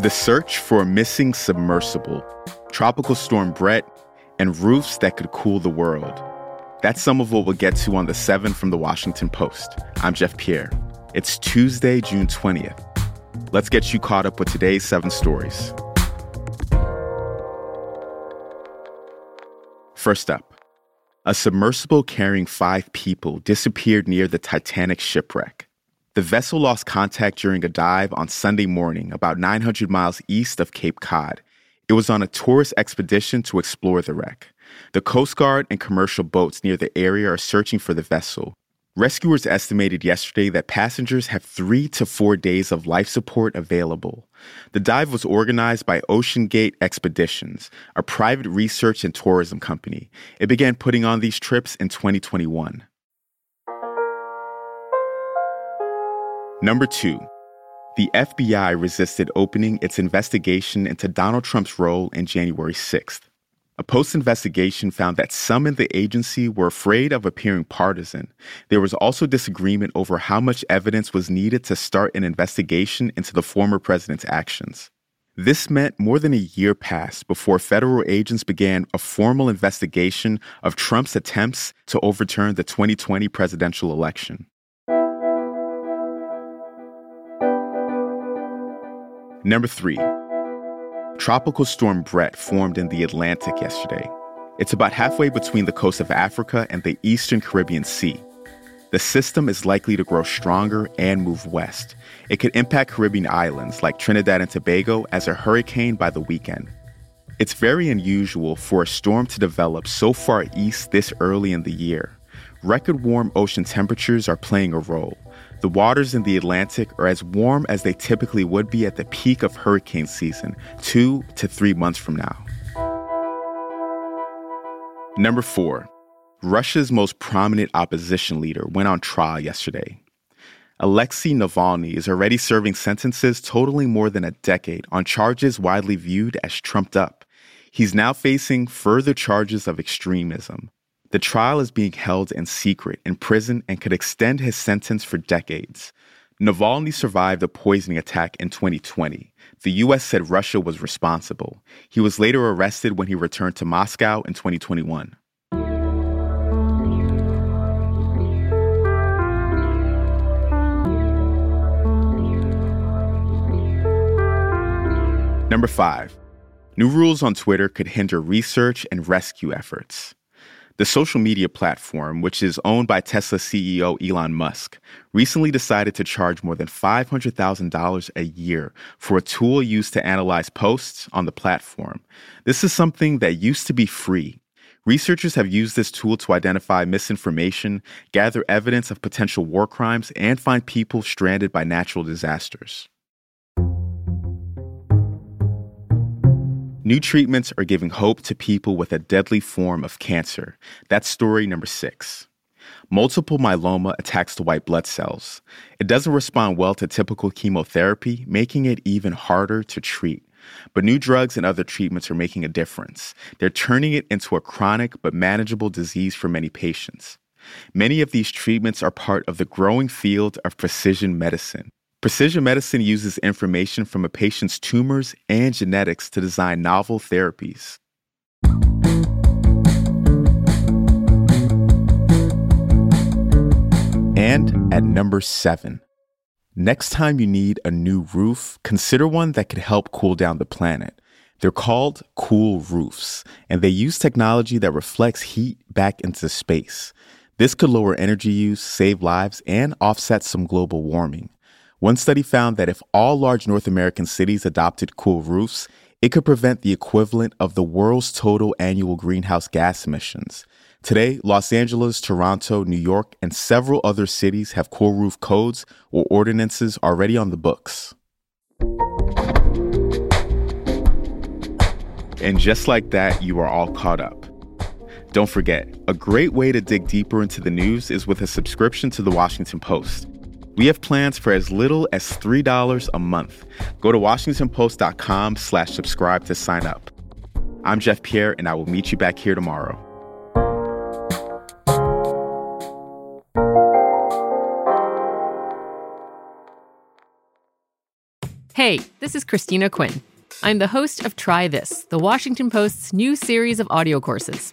The search for a missing submersible, Tropical Storm Bret, and roofs that could cool the world. That's some of what we'll get to on the 7 from the Washington Post. I'm Jeff Pierre. It's Tuesday, June 20th. Let's get you caught up with today's seven stories. First up, a submersible carrying five people disappeared near the Titanic shipwreck. The vessel lost contact during a dive on Sunday morning, about 900 miles east of Cape Cod. It was on a tourist expedition to explore the wreck. The Coast Guard and commercial boats near the area are searching for the vessel. Rescuers estimated yesterday that passengers have three to four days of life support available. The dive was organized by OceanGate Expeditions, a private research and tourism company. It began putting on these trips in 2021. Number two, the FBI resisted opening its investigation into Donald Trump's role in January 6th. A post investigation found that some in the agency were afraid of appearing partisan. There was also disagreement over how much evidence was needed to start an investigation into the former president's actions. This meant more than a year passed before federal agents began a formal investigation of Trump's attempts to overturn the 2020 presidential election. Number three, Tropical Storm Bret formed in the Atlantic yesterday. It's about halfway between the coast of Africa and the eastern Caribbean Sea. The system is likely to grow stronger and move west. It could impact Caribbean islands like Trinidad and Tobago as a hurricane by the weekend. It's very unusual for a storm to develop so far east this early in the year. Record warm ocean temperatures are playing a role. The waters in the Atlantic are as warm as they typically would be at the peak of hurricane season, two to three months from now. Number four, Russia's most prominent opposition leader went on trial yesterday. Alexei Navalny is already serving sentences totaling more than a decade on charges widely viewed as trumped up. He's now facing further charges of extremism, the trial is being held in secret in prison and could extend his sentence for decades. Navalny survived a poisoning attack in 2020. The U.S. said Russia was responsible. He was later arrested when he returned to Moscow in 2021. Number five, new rules on Twitter could hinder research and rescue efforts. The social media platform, which is owned by Tesla CEO Elon Musk, recently decided to charge more than $500,000 a year for a tool used to analyze posts on the platform. This is something that used to be free. Researchers have used this tool to identify misinformation, gather evidence of potential war crimes, and find people stranded by natural disasters. New treatments are giving hope to people with a deadly form of cancer. That's story number six. Multiple myeloma attacks the white blood cells. It doesn't respond well to typical chemotherapy, making it even harder to treat. But new drugs and other treatments are making a difference. They're turning it into a chronic but manageable disease for many patients. Many of these treatments are part of the growing field of precision medicine. Precision medicine uses information from a patient's tumors and genetics to design novel therapies. And at number seven, next time you need a new roof, consider one that could help cool down the planet. They're called cool roofs, and they use technology that reflects heat back into space. This could lower energy use, save lives, and offset some global warming. One study found that if all large North American cities adopted cool roofs, it could prevent the equivalent of the world's total annual greenhouse gas emissions. Today, Los Angeles, Toronto, New York, and several other cities have cool roof codes or ordinances already on the books. And just like that, you are all caught up. Don't forget, a great way to dig deeper into the news is with a subscription to the Washington Post. We have plans for as little as $3 a month. Go to washingtonpost.com slash subscribe to sign up. I'm Jeff Pierre, and I will meet you back here tomorrow. Hey, this is Christina Quinn. I'm the host of Try This, the Washington Post's new series of audio courses.